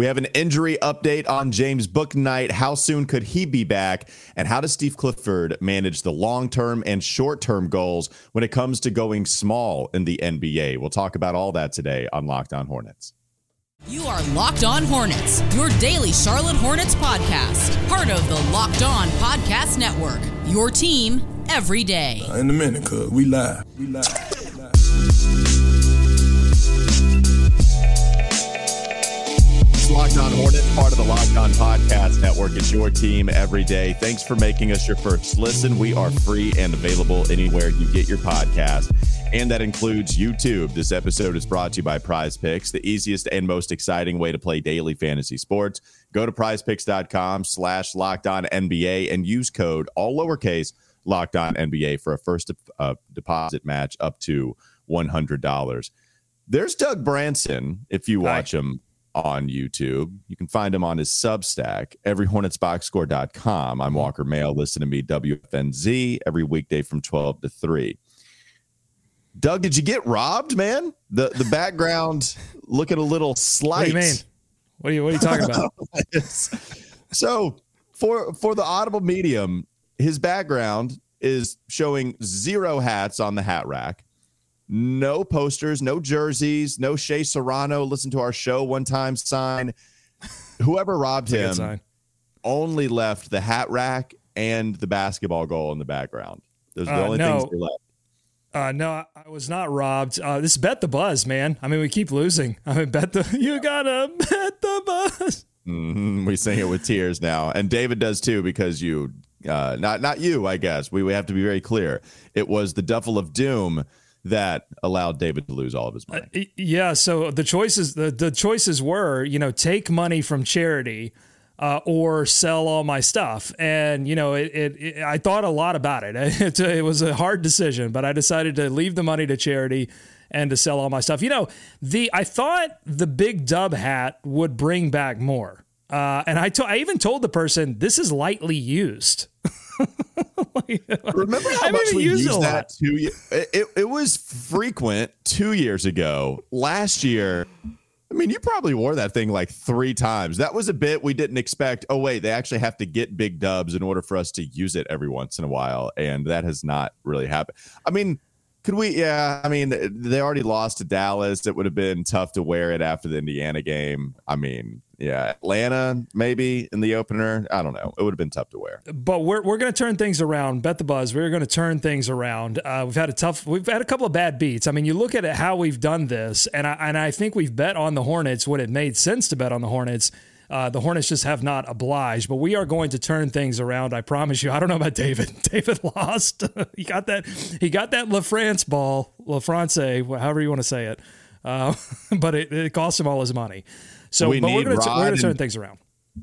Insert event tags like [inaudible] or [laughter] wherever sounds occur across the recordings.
We have an injury update on James Bouknight. How soon could he be back? And how does Steve Clifford manage the long term and short term goals when it comes to going small in the NBA? We'll talk about all that today on Locked On Hornets. You are Locked On Hornets, your daily Charlotte Hornets podcast, part of the Locked On Podcast Network. Your team every day. Uh, in a minute, cuz we live. We live. Locked On Hornets, part of the Locked On Podcast Network. It's your team every day. Thanks for making us your first listen. We are free and available anywhere you get your podcast, and that includes YouTube. This episode is brought to you by Prize Picks, the easiest and most exciting way to play daily fantasy sports. Go to prizepicks.com slash locked on NBA and use code all lowercase locked on NBA for a first uh, deposit match up to $100. There's Doug Branson, if you watch Hi. him on YouTube. You can find him on his Substack, everyhornetsboxscore.com. I'm mm-hmm. Walker Mehl. Listen to me, WFNZ, every weekday from 12 to 3. Doug, did you get robbed, man? The the background [laughs] looking a little slight. What do you mean? What are you what are you talking about? [laughs] so for for the audible medium, his background is showing zero hats on the hat rack no posters, no jerseys, no Shea Serrano. Listen to our show one time sign. Whoever robbed him only left the hat rack and the basketball goal in the background. Those are the uh, only no. things they left. Uh, no, I was not robbed. Uh, this bet the buzz, man. I mean, we keep losing. I mean, bet the you gotta bet the buzz. Mm-hmm. We sing it with tears now, and David does too because you, uh, not not you, I guess. We we have to be very clear. It was the Duffel of Doom that allowed David to lose all of his money. Uh, yeah, so the choices the, the choices were, you know, take money from charity uh, or sell all my stuff. And you know, it, it, it I thought a lot about it. [laughs] it. It was a hard decision, but I decided to leave the money to charity and to sell all my stuff. You know, the I thought the big dub hat would bring back more. Uh, and I, to, I even told the person this is lightly used. [laughs] [laughs] Remember how I much we used that two years? It, it was frequent two years ago. Last year, I mean, you probably wore that thing like three times. That was a bit we didn't expect. Oh, wait, they actually have to get big dubs in order for us to use it every once in a while. And that has not really happened. I mean, could we? Yeah, I mean, they already lost to Dallas. It would have been tough to wear it after the Indiana game. I mean, yeah, Atlanta maybe in the opener. I don't know. It would have been tough to wear. But we're, we're going to turn things around. Bet the buzz. We're going to turn things around. Uh, we've had a tough. We've had a couple of bad beats. I mean, you look at it, how we've done this, and I and I think we've bet on the Hornets when it made sense to bet on the Hornets. Uh, the Hornets just have not obliged, but we are going to turn things around. I promise you. I don't know about David. [laughs] David lost. [laughs] he got that. He got that La France ball, La France, however you want to say it. Uh, [laughs] but it, it cost him all his money. So, we but we're going to turn things around.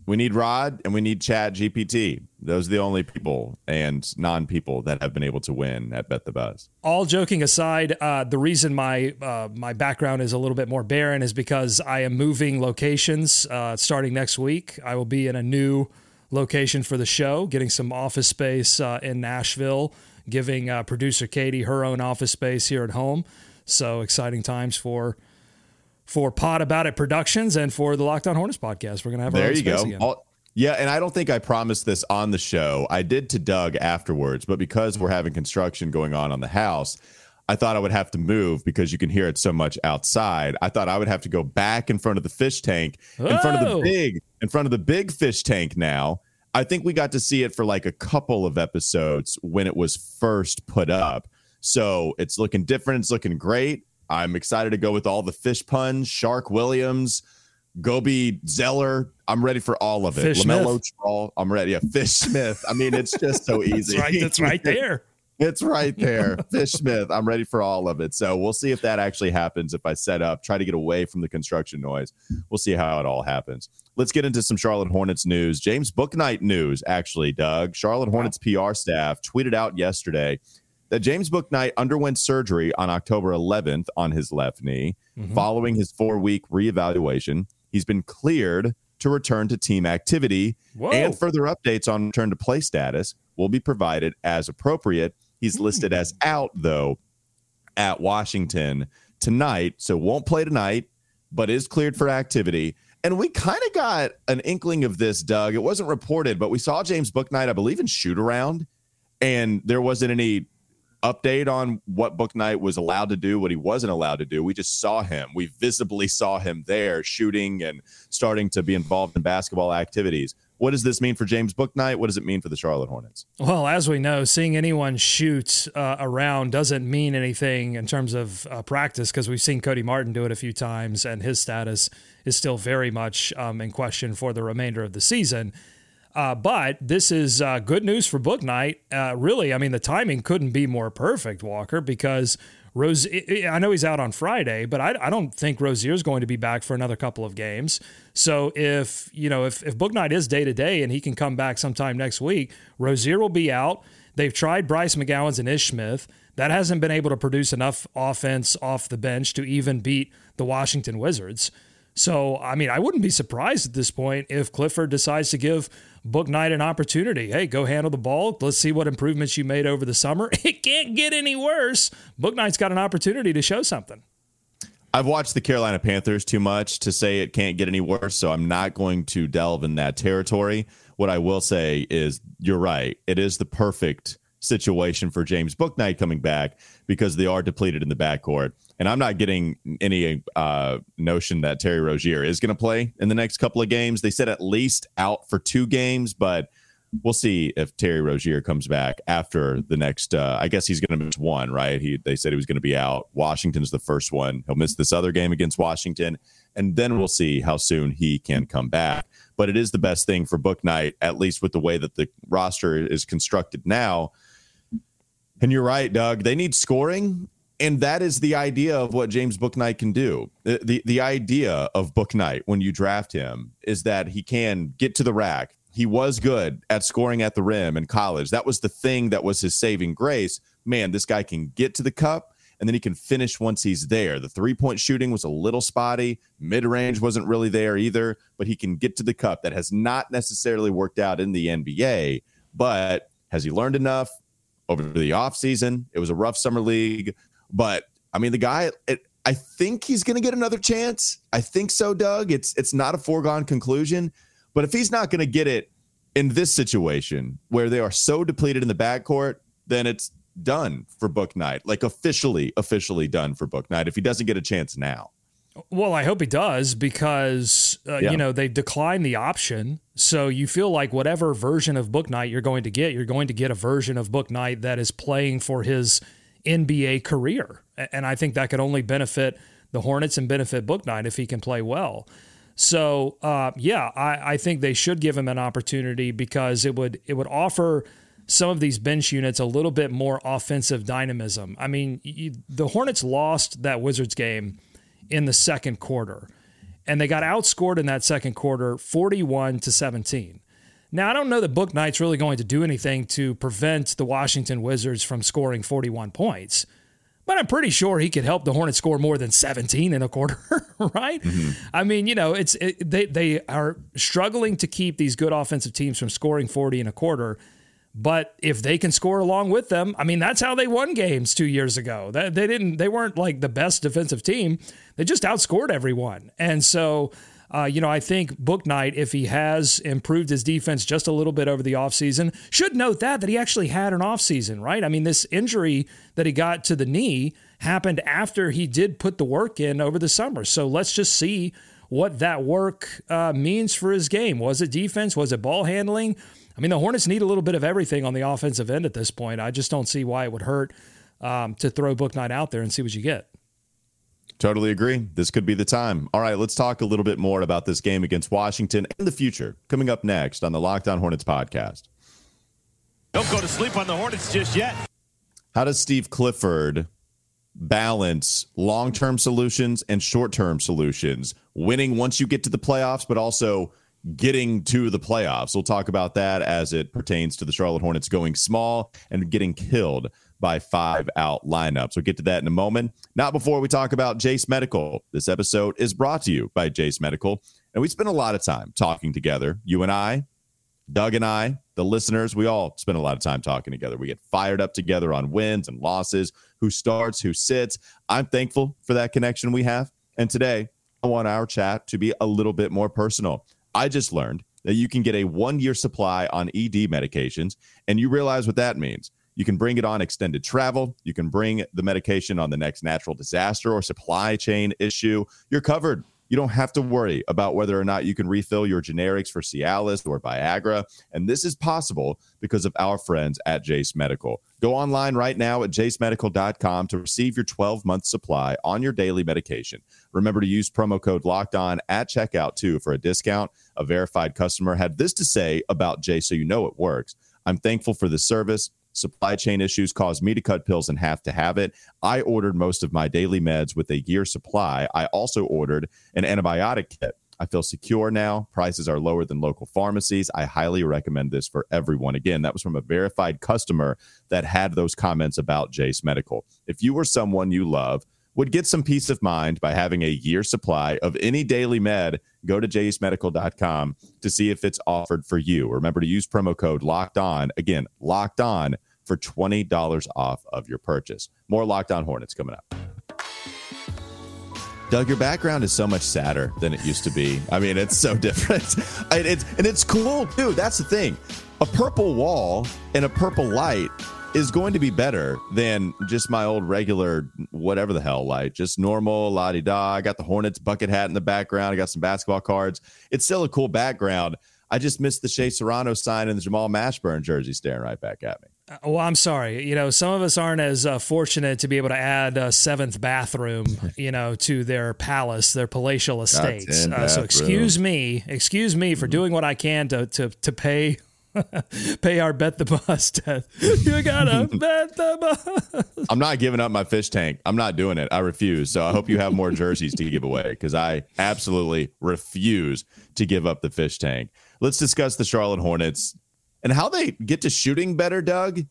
We need Rod and we need Chat GPT. Those are the only people and non people that have been able to win at Bet the Buzz. All joking aside, uh, the reason my uh, my background is a little bit more barren is because I am moving locations uh, starting next week. I will be in a new location for the show, getting some office space uh, in Nashville, giving uh, producer Katie her own office space here at home. So exciting times for for Pod About It Productions and for the Locked On Hornets podcast. We're going to have there you go. yeah, and I don't think I promised this on the show. I did to Doug afterwards, but because we're having construction going on on the house, I thought I would have to move because you can hear it so much outside. I thought I would have to go back in front of the fish tank, in front of the oh. big, in front of the big fish tank now. I think we got to see it for like a couple of episodes when it was first put up. So it's looking different. It's looking great. I'm excited to go with all the fish puns, Shark Williams, Gobi Zeller. I'm ready for all of it. Fish LaMelo Troll. I'm ready. Yeah, Fish Smith. I mean, it's just so [laughs] easy. right, [laughs] it's right there. it's right there. Fish Smith. I'm ready for all of it. So we'll see if that actually happens. If I set up, try to get away from the construction noise. We'll see how it all happens. Let's get into some Charlotte Hornets news. James Bouknight news, actually, Doug. Charlotte Hornets PR staff tweeted out yesterday that James Bouknight underwent surgery on October 11th on his left knee. Mm-hmm. Following his four week reevaluation, he's been cleared to return to team activity, Whoa. and further updates on return to play status will be provided as appropriate. He's listed as out, though, at Washington tonight, so won't play tonight, but is cleared for activity. And we kind of got an inkling of this, Doug. It wasn't reported, but we saw James Bouknight, I believe, in shoot around, and there wasn't any update on what Bouknight was allowed to do, what he wasn't allowed to do. We just saw him. We visibly saw him there shooting and starting to be involved in basketball activities. What does this mean for James Bouknight? What does it mean for the Charlotte Hornets? Well, as we know, seeing anyone shoot uh, around doesn't mean anything in terms of uh, practice because we've seen Cody Martin do it a few times, and his status is still very much um, in question for the remainder of the season. Uh, but this is uh, good news for Bouknight. Uh, really, I mean, the timing couldn't be more perfect, Walker, because Rose. I know he's out on Friday, but I, I don't think Rozier is going to be back for another couple of games. So if you know if if Bouknight is day to day and he can come back sometime next week, Rozier will be out. They've tried Bryce McGowens and Ish Smith. That hasn't been able to produce enough offense off the bench to even beat the Washington Wizards. So, I mean, I wouldn't be surprised at this point if Clifford decides to give Bouknight an opportunity. Hey, go handle the ball. Let's see what improvements you made over the summer. [laughs] It can't get any worse. Bouknight's got an opportunity to show something. I've watched the Carolina Panthers too much to say it can't get any worse, so I'm not going to delve in that territory. What I will say is you're right. It is the perfect situation for James Bouknight coming back because they are depleted in the backcourt. And I'm not getting any uh, notion that Terry Rozier is going to play in the next couple of games. They said at least out for two games, but we'll see if Terry Rozier comes back after the next. Uh, I guess he's going to miss one, right? He they said he was going to be out. Washington's the first one. He'll miss this other game against Washington, and then we'll see how soon he can come back. But it is the best thing for Bouknight, at least with the way that the roster is constructed now. And you're right, Doug. They need scoring, and that is the idea of what James Bouknight can do. The, the, the idea of Bouknight when you draft him is that he can get to the rack. He was good at scoring at the rim in college. That was the thing that was his saving grace. Man, this guy can get to the cup and then he can finish once he's there. The three point shooting was a little spotty, mid range wasn't really there either, but he can get to the cup. That has not necessarily worked out in the NBA, but has he learned enough? over the offseason. It was a rough summer league, but I mean, the guy, it, I think he's going to get another chance. I think so, Doug. It's it's not a foregone conclusion, but if he's not going to get it in this situation where they are so depleted in the backcourt, then it's done for Bouknight. Like officially, officially done for Bouknight if he doesn't get a chance now. Well, I hope he does because uh, yeah. you know they declined the option, so you feel like whatever version of Bouknight you're going to get, you're going to get a version of Bouknight that is playing for his NBA career, and I think that could only benefit the Hornets and benefit Bouknight if he can play well. So uh, yeah, I, I think they should give him an opportunity because it would it would offer some of these bench units a little bit more offensive dynamism. I mean, you, the Hornets lost that Wizards game in the second quarter. And they got outscored in that second quarter 41 to 17. Now, I don't know that Bouknight's really going to do anything to prevent the Washington Wizards from scoring 41 points, but I'm pretty sure he could help the Hornets score more than 17 in a quarter, [laughs] right? Mm-hmm. I mean, you know, it's it, they they are struggling to keep these good offensive teams from scoring 40 in a quarter. But if they can score along with them, I mean, that's how they won games two years ago. They, they didn't. They weren't like the best defensive team. They just outscored everyone. And so, uh, you know, I think Bouknight, if he has improved his defense just a little bit over the offseason, should note that that he actually had an offseason, right? I mean, this injury that he got to the knee happened after he did put the work in over the summer. So let's just see what that work uh, means for his game. Was it defense? Was it ball handling? I mean, the Hornets need a little bit of everything on the offensive end at this point. I just don't see why it would hurt um, to throw Bouknight out there and see what you get. Totally agree. This could be the time. All right, let's talk a little bit more about this game against Washington and the future coming up next on the Locked On Hornets podcast. Don't go to sleep on the Hornets just yet. How does Steve Clifford balance long term solutions and short term solutions? Winning once you get to the playoffs, but also getting to the playoffs. We'll talk about that as it pertains to the Charlotte Hornets going small and getting killed by five out lineups. We'll get to that in a moment. Not before we talk about Jase Medical. This episode is brought to you by Jase Medical. And we spend a lot of time talking together. You and I, Doug and I, the listeners, we all spend a lot of time talking together. We get fired up together on wins and losses, who starts, who sits. I'm thankful for that connection we have. And today, I want our chat to be a little bit more personal. I just learned that you can get a one year supply on ED medications, and you realize what that means. You can bring it on extended travel. You can bring the medication on the next natural disaster or supply chain issue. You're covered you don't have to worry about whether or not you can refill your generics for Cialis or Viagra. And this is possible because of our friends at Jase Medical. Go online right now at jasemedical.com to receive your 12 month supply on your daily medication. Remember to use promo code locked on at checkout too for a discount. A verified customer had this to say about Jase so you know it works. I'm thankful for the service. Supply chain issues caused me to cut pills in half to have it. I ordered most of my daily meds with a year supply. I also ordered an antibiotic kit. I feel secure now. Prices are lower than local pharmacies. I highly recommend this for everyone. Again, that was from a verified customer that had those comments about Jase Medical. If you or someone you love would get some peace of mind by having a year supply of any daily med, go to jasemedical.com to see if it's offered for you. Remember to use promo code locked on. Again, locked on for $20 off of your purchase. More Locked On Hornets coming up. Doug, your background is so much sadder than it used to be. I mean, it's so [laughs] different. it's, and it's cool, too. That's the thing. A purple wall and a purple light is going to be better than just my old regular whatever the hell light, just normal la di da. I got the Hornets bucket hat in the background. I got some basketball cards. It's still a cool background. I just missed the Shea Serrano sign and the Jamal Mashburn jersey staring right back at me. Well, I'm sorry. You know, some of us aren't as uh, fortunate to be able to add a seventh bathroom, [laughs] you know, to their palace, their palatial estates. Uh, so excuse me, excuse me for doing what I can to to to pay [laughs] pay our bet the buzz [laughs] death. You gotta bet the buzz. I'm not giving up my fish tank. I'm not doing it. I refuse. So I hope you have more jerseys to give away because I absolutely refuse to give up the fish tank. Let's discuss the Charlotte Hornets and how they get to shooting better, Doug. It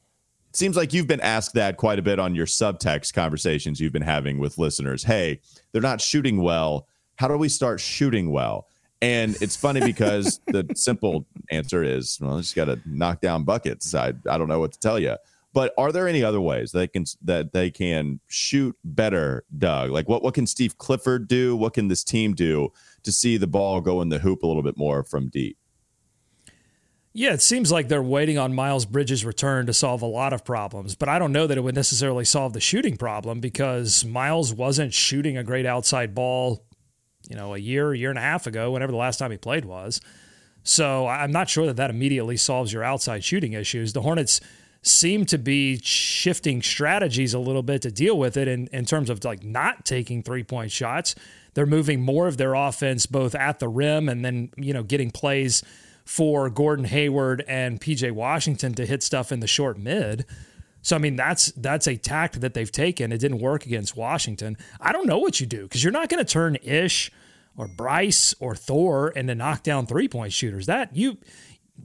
seems like you've been asked that quite a bit on your subtext conversations you've been having with listeners. Hey, they're not shooting well. How do we start shooting well? And it's funny because [laughs] the simple answer is, well, just got to knock down buckets. I, I don't know what to tell you. But are there any other ways they can that they can shoot better, Doug? Like what what can Steve Clifford do? What can this team do to see the ball go in the hoop a little bit more from deep? Yeah, it seems like they're waiting on Miles Bridges' return to solve a lot of problems, but I don't know that it would necessarily solve the shooting problem because Miles wasn't shooting a great outside ball you know, a year, year and a half ago, whenever the last time he played was. So I'm not sure that that immediately solves your outside shooting issues. The Hornets seem to be shifting strategies a little bit to deal with it in, in terms of like not taking three point shots. They're moving more of their offense both at the rim and then, you know, getting plays for Gordon Hayward and PJ Washington to hit stuff in the short mid. So I mean that's that's a tact that they've taken. It didn't work against Washington. I don't know what you do because you're not going to turn Ish or Bryce or Thor into knockdown three point shooters. That you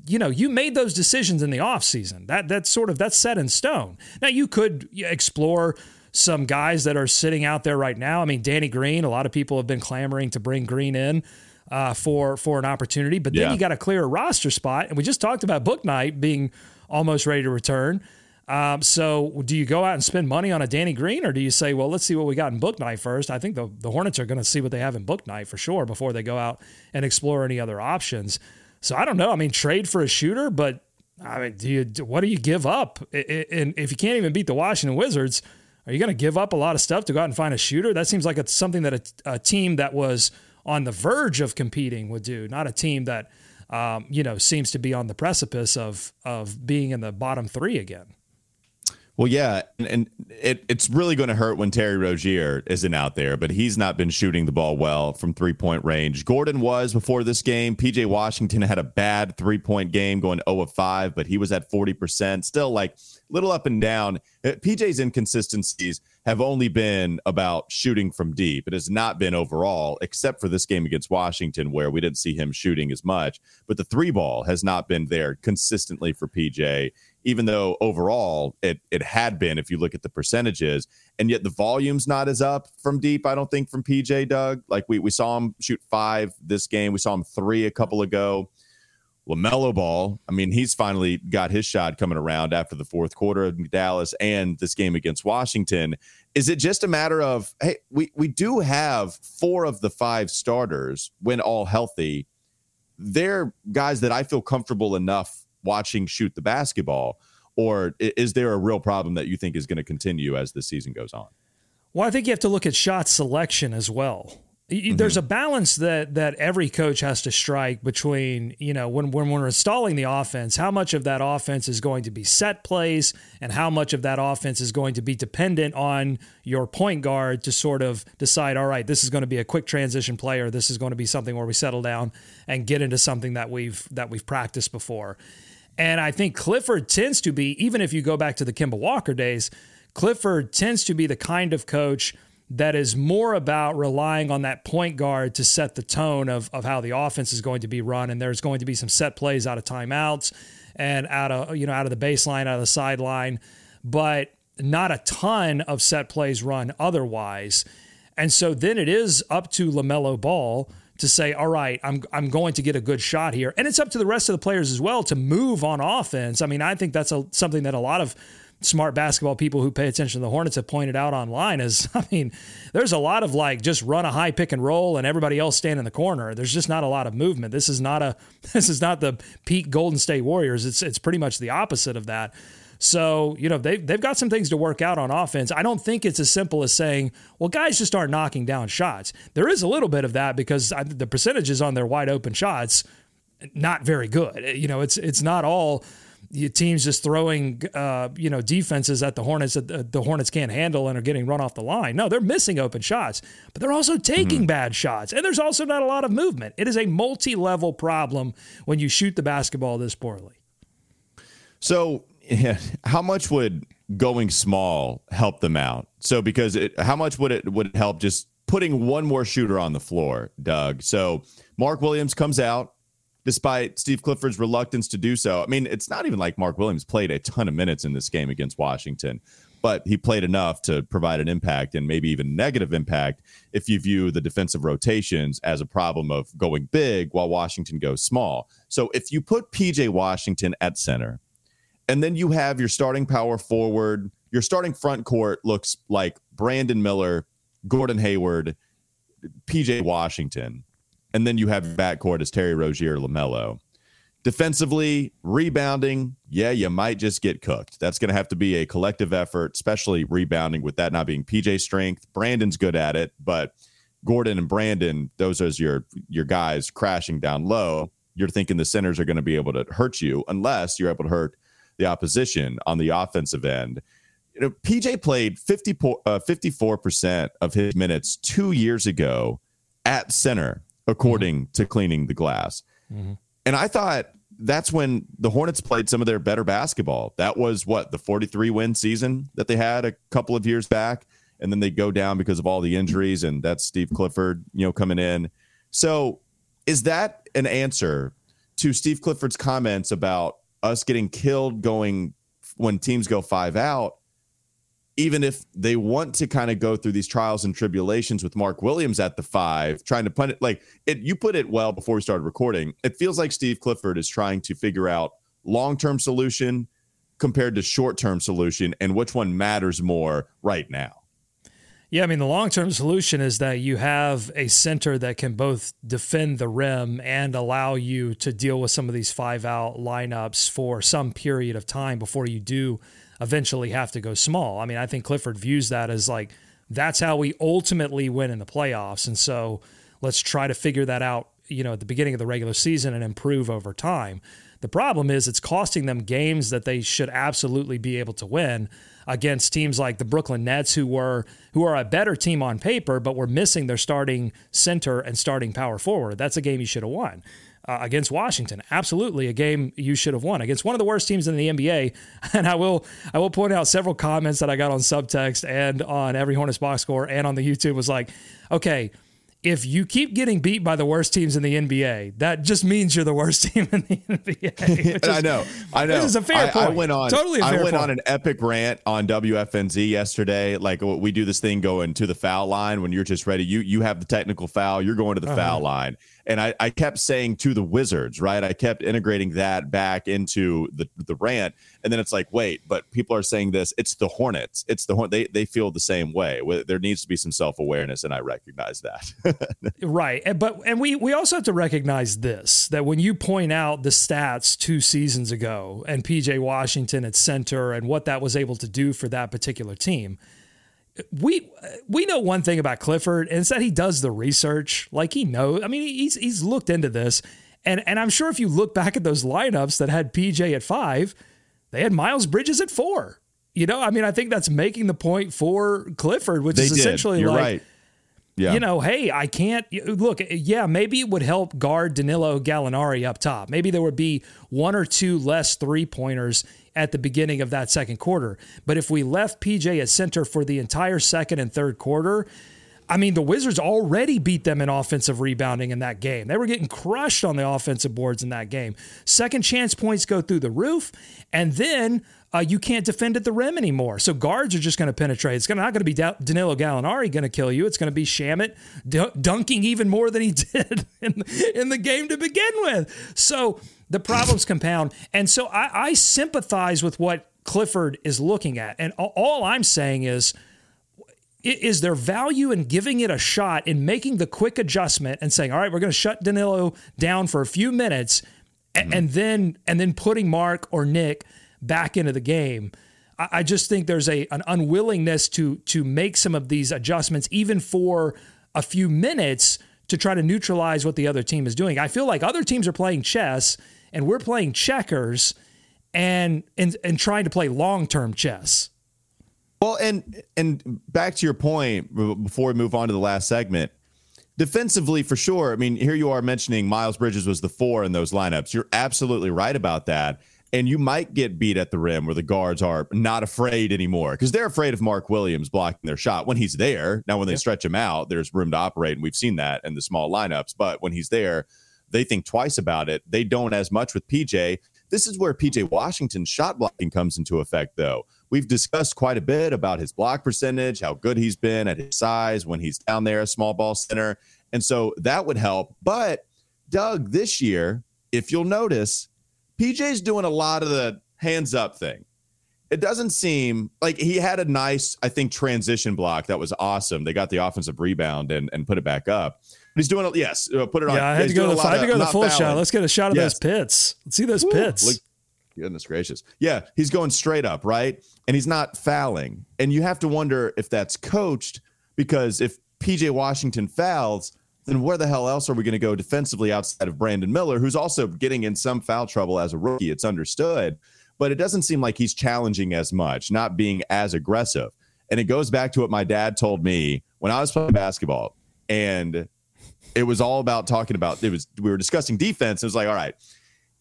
you know you made those decisions in the offseason. That that's sort of that's set in stone. Now you could explore some guys that are sitting out there right now. I mean Danny Green. A lot of people have been clamoring to bring Green in. Uh, for for an opportunity, but then yeah. you got to clear a roster spot, and we just talked about Bouknight being almost ready to return. Um, so do you go out and spend money on a Danny Green, or do you say, well, let's see what we got in Bouknight first? I think the, the Hornets are going to see what they have in Bouknight for sure before they go out and explore any other options. So I don't know. I mean, trade for a shooter, but I mean, do you what do you give up? And if you can't even beat the Washington Wizards, are you going to give up a lot of stuff to go out and find a shooter? That seems like it's something that a, a team that was on the verge of competing would do, not a team that um, you know seems to be on the precipice of of being in the bottom three again. Well, yeah, and, and it, it's really going to hurt when Terry Rozier isn't out there, but he's not been shooting the ball well from three point range. Gordon was before this game. PJ Washington had a bad three point game going 0 of 5, but he was at 40%. Still like little up and down. Uh, PJ's inconsistencies have only been about shooting from deep. It has not been overall, except for this game against Washington, where we didn't see him shooting as much. But the three ball has not been there consistently for PJ even though overall it it had been if you look at the percentages and yet the volume's not as up from deep i don't think from pj doug like we, we saw him shoot five this game we saw him three a couple ago LaMelo Ball, I mean, he's finally got his shot coming around after the fourth quarter of Dallas and this game against Washington. Is it just a matter of, hey, we, we do have four of the five starters when all healthy. They're guys that I feel comfortable enough watching shoot the basketball. Or is there a real problem that you think is going to continue as the season goes on? Well, I think you have to look at shot selection as well. Mm-hmm. There's a balance that that every coach has to strike between, you know, when, when we're installing the offense, how much of that offense is going to be set plays and how much of that offense is going to be dependent on your point guard to sort of decide, all right, this is going to be a quick transition play or this is going to be something where we settle down and get into something that we've that we've practiced before. And I think Clifford tends to be, even if you go back to the Kemba Walker days, Clifford tends to be the kind of coach – that is more about relying on that point guard to set the tone of, of how the offense is going to be run. And there's going to be some set plays out of timeouts and out of you know out of the baseline, out of the sideline, but not a ton of set plays run otherwise. And so then it is up to LaMelo Ball to say, all right, I'm I'm going to get a good shot here. And it's up to the rest of the players as well to move on offense. I mean, I think that's a, something that a lot of smart basketball people who pay attention to the Hornets have pointed out online is [laughs] I mean, there's a lot of like just run a high pick and roll and everybody else stand in the corner. There's just not a lot of movement. This is not a [laughs] this is not the peak Golden State Warriors. It's it's pretty much the opposite of that. So, you know, they've, they've got some things to work out on offense. I don't think it's as simple as saying, well, guys just aren't knocking down shots. There is a little bit of that because the percentages on their wide open shots, not very good. You know, it's it's not all teams just throwing uh, you know defenses at the Hornets that the Hornets can't handle and are getting run off the line. No, they're missing open shots, but they're also taking mm-hmm. bad shots, and there's also not a lot of movement. It is a multi-level problem when you shoot the basketball this poorly. So, yeah, how much would going small help them out? So, because it, how much would it would it help just putting one more shooter on the floor, Doug? So, Mark Williams comes out despite Steve Clifford's reluctance to do so. I mean, it's not even like Mark Williams played a ton of minutes in this game against Washington, but he played enough to provide an impact and maybe even negative impact if you view the defensive rotations as a problem of going big while Washington goes small. So if you put PJ Washington at center, and then you have your starting power forward, your starting front court looks like Brandon Miller, Gordon Hayward, PJ Washington and then you have backcourt as Terry Rozier, LaMelo. Defensively, rebounding, yeah, you might just get cooked. That's going to have to be a collective effort, especially rebounding with that not being PJ strength. Brandon's good at it, but Gordon and Brandon, those are your your guys crashing down low. You're thinking the centers are going to be able to hurt you unless you're able to hurt the opposition on the offensive end. You know, PJ played 50, uh, 54% of his minutes two years ago at center according mm-hmm. to cleaning the glass. Mm-hmm. And I thought that's when the Hornets played some of their better basketball. That was what the 43 win season that they had a couple of years back. And then they go down because of all the injuries, and that's Steve Clifford, you know, coming in. So, is that an answer to Steve Clifford's comments about us getting killed going when teams go five out? Even if they want to kind of go through these trials and tribulations with Mark Williams at the five, trying to put it like it, you put it well before we started recording. It feels like Steve Clifford is trying to figure out long term solution compared to short term solution and which one matters more right now. Yeah, I mean, the long term solution is that you have a center that can both defend the rim and allow you to deal with some of these five out lineups for some period of time before you do eventually have to go small. I mean, I think Clifford views that as like that's how we ultimately win in the playoffs. And so let's try to figure that out, you know, at the beginning of the regular season and improve over time. The problem is it's costing them games that they should absolutely be able to win against teams like the Brooklyn Nets who were who are a better team on paper but were missing their starting center and starting power forward. That's a game you should have won uh, against Washington. Absolutely, a game you should have won against one of the worst teams in the NBA. [laughs] And I will I will point out several comments that I got on subtext and on every Hornets box score and on the YouTube was like, okay if you keep getting beat by the worst teams in the NBA, that just means you're the worst [laughs] team in the NBA. [laughs] Is, I know, I know. This is a fair I, point. I went on totally. I went point. on an epic rant on WFNZ yesterday. Like we do this thing going to the foul line when you're just ready. You you have the technical foul. You're going to the uh-huh. foul line, And I, I kept saying to the Wizards, right? I kept integrating that back into the, the rant. And then it's like, wait, but people are saying this. It's the Hornets. It's the Hornet. They, they feel the same way. There needs to be some self awareness. And I recognize that. [laughs] right. And, but, and we, we also have to recognize this that when you point out the stats two seasons ago and PJ Washington at center and what that was able to do for that particular team, we we know one thing about Clifford, and it's that he does the research. Like he knows. I mean, he's he's looked into this, and and I'm sure if you look back at those lineups that had PJ at five, they had Miles Bridges at four. You know, I mean, I think that's making the point for Clifford, which they is did. essentially You're like. Right. Yeah. You know, hey, I can't look. Yeah, maybe it would help guard Danilo Gallinari up top. Maybe there would be one or two less three pointers at the beginning of that second quarter. But if we left PJ at center for the entire second and third quarter, I mean, the Wizards already beat them in offensive rebounding in that game. They were getting crushed on the offensive boards in that game. Second chance points go through the roof, and then uh, you can't defend at the rim anymore. So guards are just going to penetrate. It's gonna, not going to be Danilo Gallinari going to kill you. It's going to be Shamet d- dunking even more than he [laughs] did in, in the game to begin with. So the problems compound. And so I, I sympathize with what Clifford is looking at. And all I'm saying is, is there value in giving it a shot in making the quick adjustment and saying, all right, we're going to shut Danilo down for a few minutes mm-hmm. and then and then putting Mark or Nick back into the game? I just think there's a an unwillingness to to make some of these adjustments, even for a few minutes, to try to neutralize what the other team is doing. I feel like other teams are playing chess and we're playing checkers and and and trying to play long-term chess. Well, and and back to your point before we move on to the last segment, defensively for sure. I mean, here you are mentioning Miles Bridges was the four in those lineups. You're absolutely right about that. And you might get beat at the rim where the guards are not afraid anymore because they're afraid of Mark Williams blocking their shot when he's there. Now, when they stretch him out, there's room to operate, and we've seen that in the small lineups. But when he's there, they think twice about it. They don't as much with PJ. This is where PJ Washington's shot blocking comes into effect, though. We've discussed quite a bit about his block percentage, how good he's been at his size when he's down there, a small ball center. And so that would help. But, Doug, this year, if you'll notice, PJ's doing a lot of the hands up thing. It doesn't seem like he had a nice, I think, transition block that was awesome. They got the offensive rebound and, and put it back up. He's doing it. Yes, uh, put it on. Yeah, I had to go to the, I had to go to the full fouling. shot. Let's get a shot of yes. those pits. Let's see those Woo, pits. Look, goodness gracious. Yeah, he's going straight up, right? And he's not fouling. And you have to wonder if that's coached because if PJ Washington fouls, then where the hell else are we going to go defensively outside of Brandon Miller, who's also getting in some foul trouble as a rookie? It's understood, but it doesn't seem like he's challenging as much, not being as aggressive. And it goes back to what my dad told me when I was playing basketball. And it was all about talking about it was we were discussing defense. It was like, all right,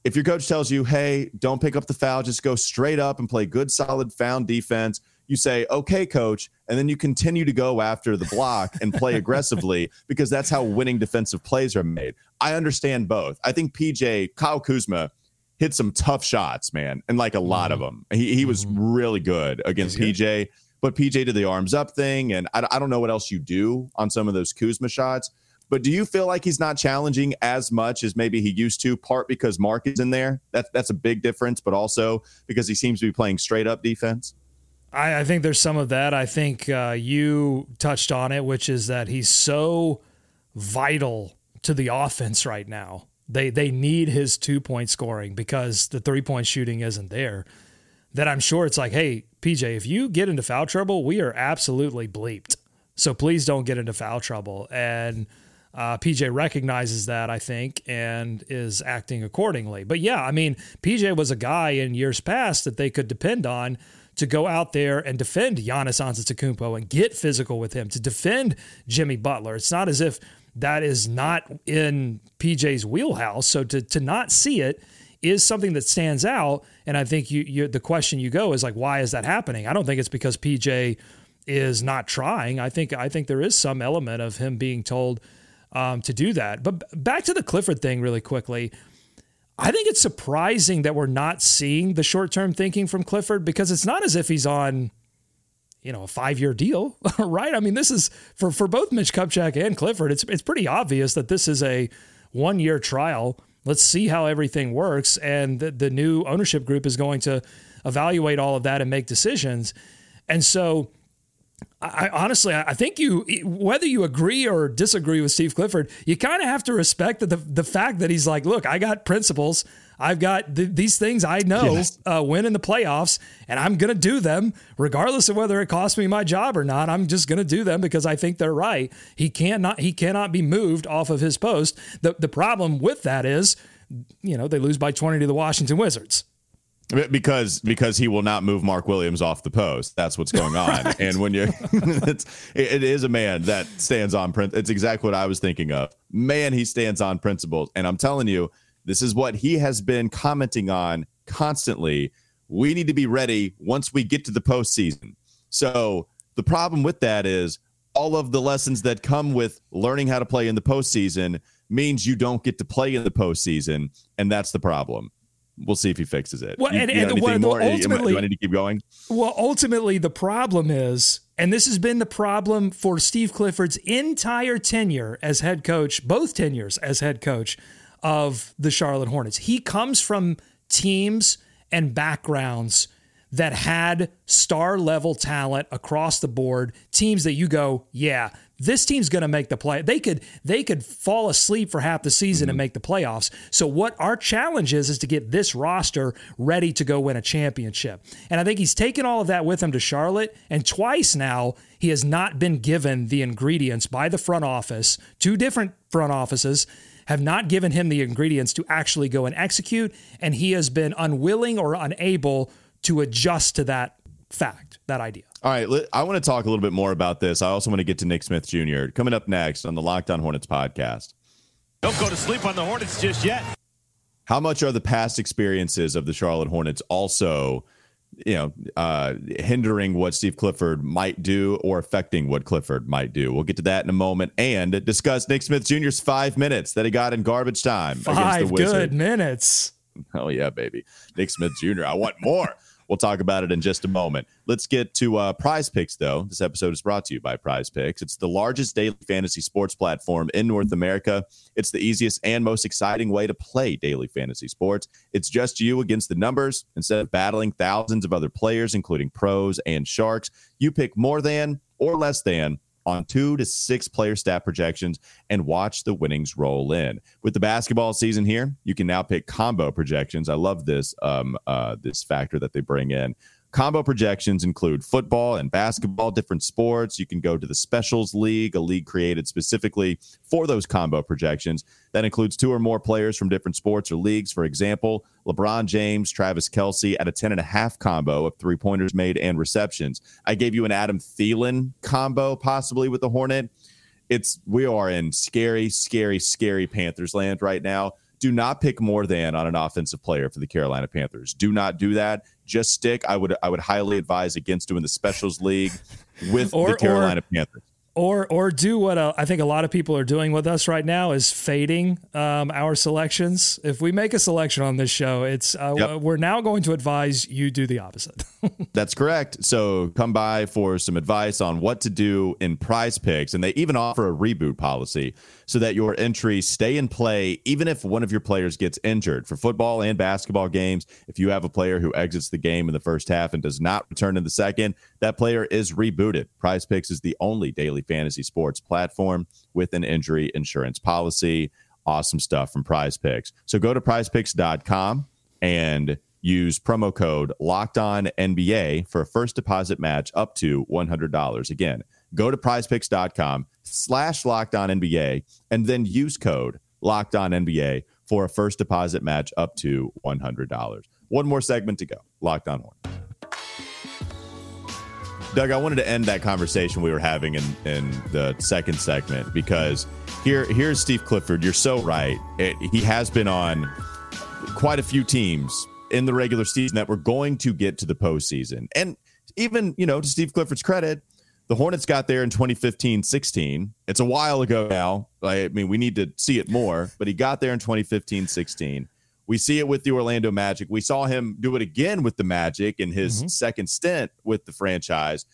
if your coach tells you, hey, don't pick up the foul, just go straight up and play good, solid found defense. You say, okay, coach, and then you continue to go after the block and play aggressively [laughs] because that's how winning defensive plays are made. I understand both. I think PJ Kyle Kuzma hit some tough shots, man, and like a lot mm-hmm. of them. He he was mm-hmm. really good against PJ, but PJ did the arms up thing, and I, I don't know what else you do on some of those Kuzma shots. But do you feel like he's not challenging as much as maybe he used to? Part because Mark is in there. That's that's a big difference, but also because he seems to be playing straight up defense. I, I think there's some of that. I think uh, you touched on it, which is that he's so vital to the offense right now. They they need his two point scoring because the three point shooting isn't there. That I'm sure it's like, hey, PJ, if you get into foul trouble, we are absolutely bleeped. So please don't get into foul trouble. And uh, PJ recognizes that, I think, and is acting accordingly. But yeah, I mean, PJ was a guy in years past that they could depend on to go out there and defend Giannis Antetokounmpo and get physical with him, to defend Jimmy Butler. It's not as if that is not in PJ's wheelhouse. So to, to not see it is something that stands out. And I think you, you the question you go is like, why is that happening? I don't think it's because PJ is not trying. I think I think there is some element of him being told – um, to do that. But back to the Clifford thing, really quickly. I think it's surprising that we're not seeing the short term thinking from Clifford because it's not as if he's on, you know, a five year deal, [laughs] right? I mean, this is for for both Mitch Kupchak and Clifford. It's it's pretty obvious that this is a one year trial. Let's see how everything works. And the, the new ownership group is going to evaluate all of that and make decisions. And so, I, honestly, I think you, whether you agree or disagree with Steve Clifford, you kind of have to respect the, the fact that he's like, look, I got principles. I've got th- these things I know yes. uh, win in the playoffs, and I'm going to do them regardless of whether it costs me my job or not. I'm just going to do them because I think they're right. He cannot he cannot be moved off of his post. The the problem with that is, you know, they lose by 20 to the Washington Wizards because because he will not move Mark Williams off the post. That's what's going on. [laughs] Right. And when you, [laughs] it's it is a man that stands on print. It's exactly what I was thinking of. Man, he stands on principles, and I'm telling you, this is what he has been commenting on constantly. We need to be ready once we get to the postseason. So the problem with that is all of the lessons that come with learning how to play in the postseason means you don't get to play in the postseason, and that's the problem. We'll see if he fixes it. Well, you, and, you and well, more? ultimately, do I need to keep going? Well, ultimately, the problem is, and this has been the problem for Steve Clifford's entire tenure as head coach, both tenures as head coach of the Charlotte Hornets. He comes from teams and backgrounds that had star level talent across the board, teams that you go, yeah, this team's going to make the play. They could they could fall asleep for half the season mm-hmm. and make the playoffs. So what our challenge is is to get this roster ready to go win a championship. And I think he's taken all of that with him to Charlotte and twice now he has not been given the ingredients by the front office, two different front offices have not given him the ingredients to actually go and execute and he has been unwilling or unable to adjust to that fact, that idea. All right, I want to talk a little bit more about this. I also want to get to Nick Smith Jr. coming up next on the Locked On Hornets podcast. Don't go to sleep on the Hornets just yet. How much are the past experiences of the Charlotte Hornets also, you know, uh, hindering what Steve Clifford might do or affecting what Clifford might do? We'll get to that in a moment and discuss Nick Smith Jr.'s five minutes that he got in garbage time five against the Wizards. good minutes. Oh yeah, baby, Nick Smith Jr. I want more. We'll talk about it in just a moment. Let's get to uh, Prize Picks, though. This episode is brought to you by Prize Picks. It's the largest daily fantasy sports platform in North America. It's the easiest and most exciting way to play daily fantasy sports. It's just you against the numbers. Instead of battling thousands of other players, including pros and sharks, you pick more than or less than on two to six player stat projections and watch the winnings roll in. With the basketball season here, you can now pick combo projections. I love this um, uh, this factor that they bring in. Combo projections include football and basketball, different sports. You can go to the Specials League, a league created specifically for those combo projections. That includes two or more players from different sports or leagues. For example, LeBron James, Travis Kelce at a 10 and a half combo of three pointers made and receptions. I gave you an Adam Thielen combo, possibly with the Hornet. It's we are in scary, scary, scary Panthers land right now do not pick more than on an offensive player for the Carolina Panthers. Do not do that. Just stick. I would I would highly advise against doing the specials league with or, the Carolina or, Panthers or or do what uh, I think a lot of people are doing with us right now is fading um, our selections. If we make a selection on this show, it's uh, yep. we're now going to advise you do the opposite. [laughs] That's correct. So come by for some advice on what to do in prize picks, and they even offer a reboot policy so that your entries stay in play even if one of your players gets injured. For football and basketball games, if you have a player who exits the game in the first half and does not return in the second, that player is rebooted. Prize Picks is the only daily fantasy sports platform with an injury insurance policy. Awesome stuff from Prize Picks. So go to prizepicks.com and use promo code locked on NBA for a first deposit match up to $100. Again, go to prizepicks.com slash locked on NBA and then use code locked on NBA for a first deposit match up to $100. One more segment to go. Locked on one. Doug, I wanted to end that conversation we were having in, in the second segment because here here's Steve Clifford. You're so right. It, he has been on quite a few teams in the regular season that were going to get to the postseason. And even, you know, to Steve Clifford's credit, the Hornets got there in 2015 16. It's a while ago now. I mean, we need to see it more, but he got there in 2015 16. We see it with the Orlando Magic. We saw him do it again with the Magic in his mm-hmm. second stint with the franchise.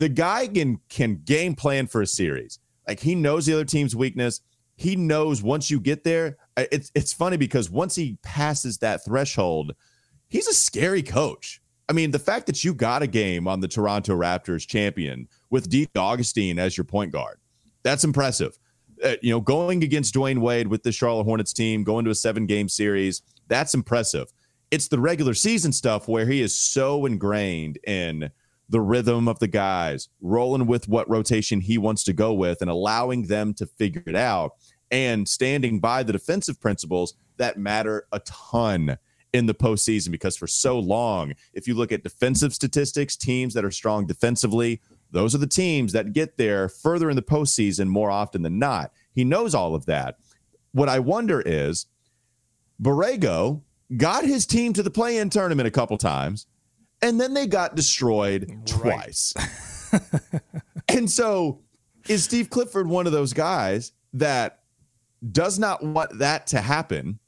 The guy can can game plan for a series. Like he knows the other team's weakness. he knows once you get there, it's it's funny because once he passes that threshold, he's a scary coach. I mean, the fact that you got a game on the Toronto Raptors champion with Dean Augustin as your point guard, that's impressive. Uh, you know, going against Dwyane Wade with the Charlotte Hornets team, going to a seven game series, that's impressive. It's the regular season stuff where he is so ingrained in the rhythm of the guys, rolling with what rotation he wants to go with, and allowing them to figure it out, and standing by the defensive principles that matter a ton in the postseason. Because for so long, if you look at defensive statistics, teams that are strong defensively, those are the teams that get there further in the postseason more often than not. He knows all of that. What I wonder is, Borrego got his team to the play-in tournament a couple times and then they got destroyed right. twice. [laughs] and so is Steve Clifford one of those guys that does not want that to happen?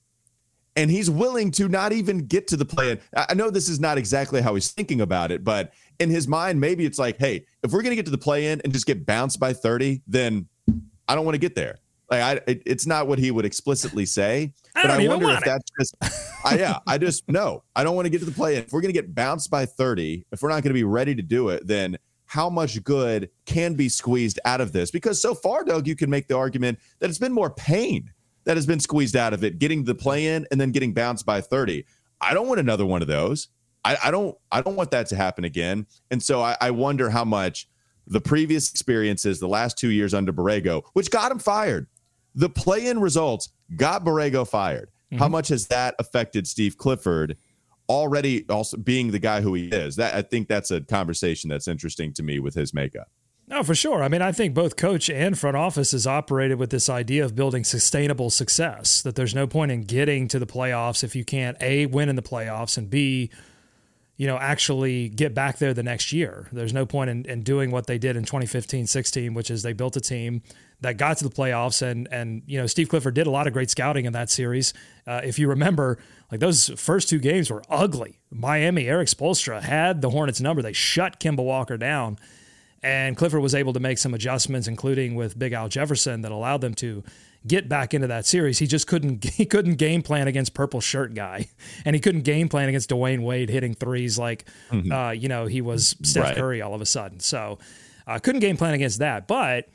And he's willing to not even get to the play. In. I know this is not exactly how he's thinking about it, but in his mind, maybe it's like, hey, if we're going to get to the play in and just get bounced by 30, then I don't want to get there. Like I, it, it's not what he would explicitly say, I but I wonder if that's just, I, yeah, I just no, I don't want to get to the play. In. If we're going to get bounced by thirty, if we're not going to be ready to do it, then how much good can be squeezed out of this? Because so far, Doug, you can make the argument that it's been more pain that has been squeezed out of it, getting the play in and then getting bounced by thirty. I don't want another one of those. I, I don't, I don't want that to happen again. And so I, I wonder how much the previous experiences, the last two years under Borrego, which got him fired the play in results got Borrego fired. Mm-hmm. How much has that affected Steve Clifford already also being the guy who he is? That I think that's a conversation that's interesting to me with his makeup. No, for sure. I mean, I think both coach and front office has operated with this idea of building sustainable success, that there's no point in getting to the playoffs if you can't A, win in the playoffs, and B, you know, actually get back there the next year. There's no point in, in doing what they did in 2015 16, which is they built a team that got to the playoffs. And and you know, Steve Clifford did a lot of great scouting in that series. Uh, if you remember, like those first two games were ugly. Miami, Erik Spoelstra had the Hornets number. They shut Kemba Walker down. And Clifford was able to make some adjustments, including with Big Al Jefferson, that allowed them to get back into that series. He just couldn't [laughs] he couldn't game plan against purple shirt guy, and he couldn't game plan against Dwyane Wade hitting threes like mm-hmm. uh, you know he was Steph right. Curry all of a sudden. So uh, couldn't game plan against that, but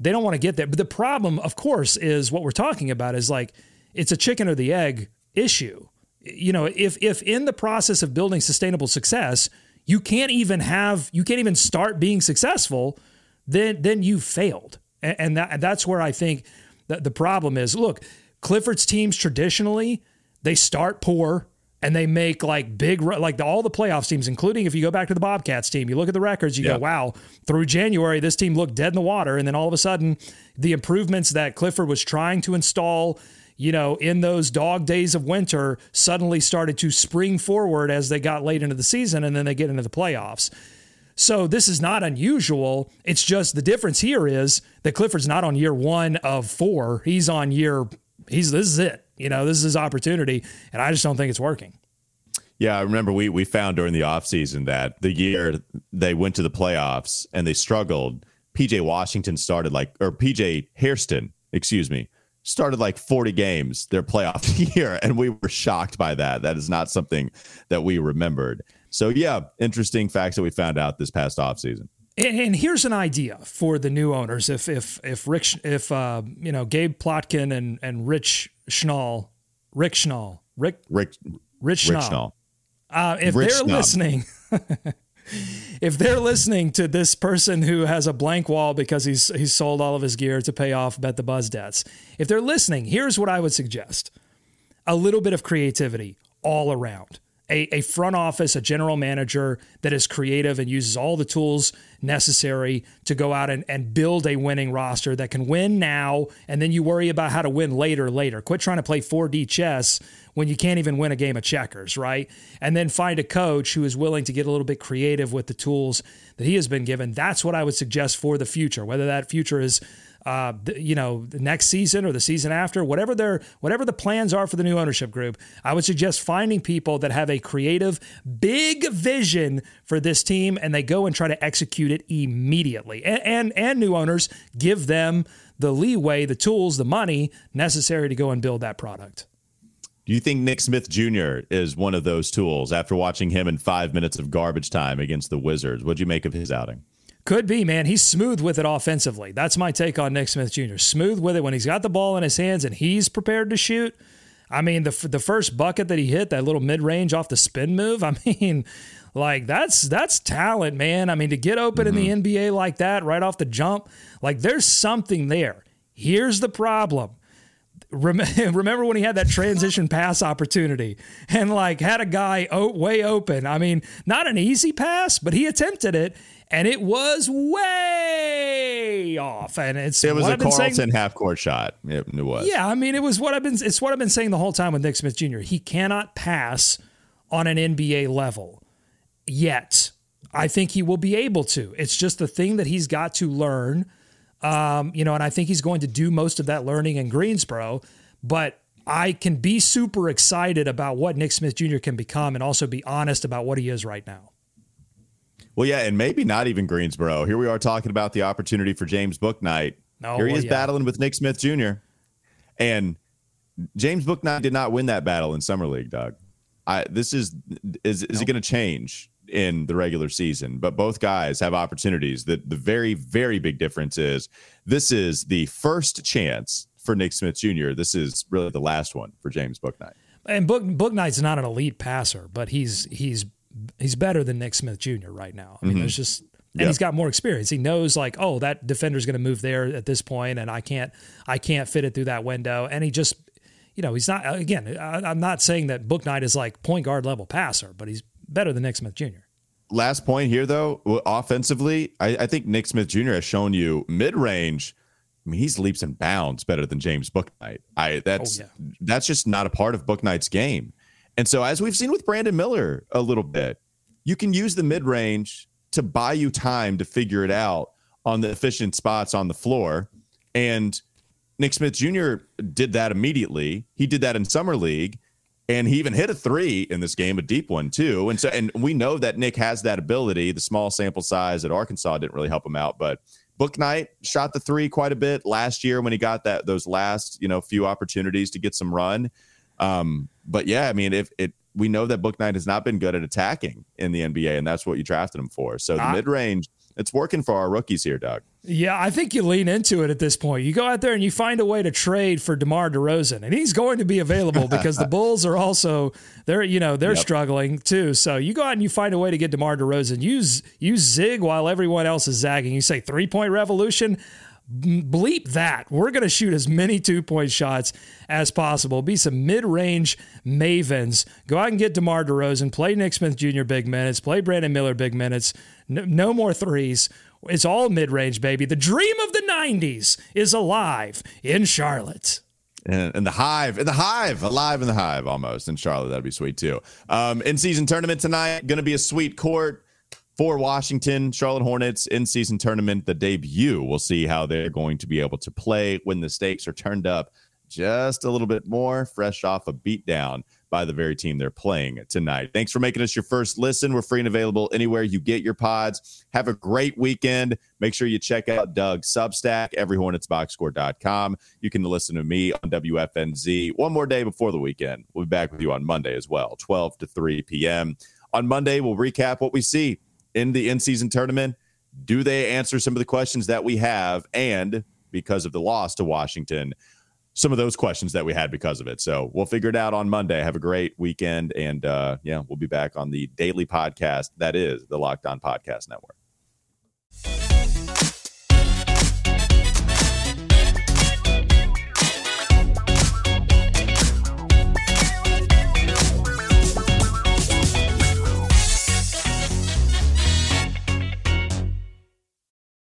they don't want to get there. But the problem, of course, is what we're talking about is like it's a chicken or the egg issue. You know, if if in the process of building sustainable success, you can't even have you can't even start being successful, then then you failed. And, and that, that's where I think that the problem is. Look, Clifford's teams traditionally they start poor and they make like big like all the playoffs teams including if you go back to the bobcats team you look at the records you yeah. go wow through january this team looked dead in the water and then all of a sudden the improvements that clifford was trying to install you know in those dog days of winter suddenly started to spring forward as they got late into the season and then they get into the playoffs so this is not unusual. It's just the difference here is that Clifford's not on year one of four. He's on year. He's this is it. You know, this is his opportunity, and I just don't think it's working. Yeah, I remember we we found during the offseason that the year they went to the playoffs and they struggled, PJ Washington started like or PJ Hairston, excuse me, started like 40 games their playoff [laughs] year and we were shocked by that. That is not something that we remembered. So yeah, interesting facts that we found out this past offseason. And, here's an idea for the new owners. If if if Rick if uh, you know Gabe Plotkin and and Rich Schnall, Rick Schnall, Rick Rick Rich Schnall, Schnall. Uh, if Rich they're listening, [laughs] if they're listening to this person who has a blank wall because he's he's sold all of his gear to pay off bet the buzz debts, if they're listening, here's what I would suggest: a little bit of creativity all around a, a front office, a general manager that is creative and uses all the tools necessary to go out and, and build a winning roster that can win now and then you worry about how to win later later. Quit trying to play 4D chess when you can't even win a game of checkers, right? And then find a coach who is willing to get a little bit creative with the tools that he has been given. That's what I would suggest for the future. Whether that future is uh, you know, next season or the season after, whatever their whatever the plans are for the new ownership group, I would suggest finding people that have a creative, big vision for this team, and they go and try to execute it immediately. And and, and new owners give them the leeway, the tools, the money necessary to go and build that product. Do you think Nick Smith Jr. is one of those tools after watching him in five minutes of garbage time against the Wizards? What'd you make of his outing? Could be, man. He's smooth with it offensively. That's my take on Nick Smith Jr. Smooth with it when he's got the ball in his hands and he's prepared to shoot. I mean, the the first bucket that he hit, that little mid range off the spin move. I [laughs] mean, like that's that's talent, man. I mean, to get open mm-hmm. in the mm-hmm. NBA like that right off the jump, like there's something there. Here's the problem. [laughs] Remember when he had that transition pass opportunity and like had a guy way open? I mean, not an easy pass, but he attempted it and it was way off. And it's it was a Carlton saying, half court shot. It, it, was. Yeah, I mean, it was what I've been. It's what I've been saying the whole time with Nick Smith Jr. He cannot pass on an NBA level yet. I think he will be able to. It's just the thing that he's got to learn. Um, you know, and I think he's going to do most of that learning in Greensboro. But I can be super excited about what Nick Smith Jr. can become and also be honest about what he is right now. Well, yeah, and maybe not even Greensboro. Here we are talking about the opportunity for James Bouknight. No, Here he is yeah. battling with Nick Smith Jr. And James Bouknight did not win that battle in summer league, Doug. I this is is is nope. it going to change in the regular season? But both guys have opportunities. That the very very big difference is this is the first chance for Nick Smith Jr. This is really the last one for James Bouknight. And Book Bouknight's not an elite passer, but he's he's he's better than Nick Smith Jr. right now. I mean, mm-hmm. there's just and yep. he's got more experience. He knows like, oh, that defender's going to move there at this point, and I can't, I can't fit it through that window. And he just, you know, he's not. Again, I, am not saying that Bouknight is like point guard level passer, but he's better than Nick Smith Jr. Last point here, though, offensively, I, I think Nick Smith Jr. has shown you mid range. I mean, he's leaps and bounds better than James Bouknight. I that's oh, yeah. that's just not a part of Bouknight's game. And so, as we've seen with Brandon Miller a little bit, you can use the mid range to buy you time to figure it out on the efficient spots on the floor. And Nick Smith Jr. did that immediately. He did that in Summer League. And he even hit a three in this game, a deep one too. And so, and we know that Nick has that ability. The small sample size at Arkansas didn't really help him out, but Bouknight shot the three quite a bit last year when he got that those last you know few opportunities to get some run. Um, but yeah, I mean, if it we know that Bouknight has not been good at attacking in the NBA, and that's what you drafted him for. So the mid range, it's working for our rookies here, Doug. Yeah, I think you lean into it at this point. You go out there and you find a way to trade for DeMar DeRozan, and he's going to be available because the [laughs] Bulls are also they're you know they're yep. struggling too. So you go out and you find a way to get DeMar DeRozan. Use use zig while everyone else is zagging. You say three point revolution bleep that. We're going to shoot as many two point shots as possible. Be some mid range mavens. Go out and get DeMar DeRozan. Play Nick Smith Jr. big minutes. Play Brandon Miller big minutes. No, no more threes. It's all mid range, baby. The dream of the 90s is alive in Charlotte. And, the hive, in the hive, alive in the hive almost in Charlotte. That'd be sweet too. Um, in season tournament tonight, going to be a sweet court for Washington, Charlotte Hornets in season tournament, the debut. We'll see how they're going to be able to play when the stakes are turned up just a little bit more, fresh off a beatdown by the very team they're playing tonight. Thanks for making us your first listen. We're free and available anywhere you get your pods. Have a great weekend. Make sure you check out Doug's Substack, everyhornetsboxscore.com. You can listen to me on WFNZ one more day before the weekend. We'll be back with you on Monday as well, 12 to 3 p.m. On Monday, we'll recap what we see in the in season tournament? Do they answer some of the questions that we have? And because of the loss to Washington, some of those questions that we had because of it. So we'll figure it out on Monday. Have a great weekend. And uh, yeah, we'll be back on the daily podcast that is the Locked On Podcast Network.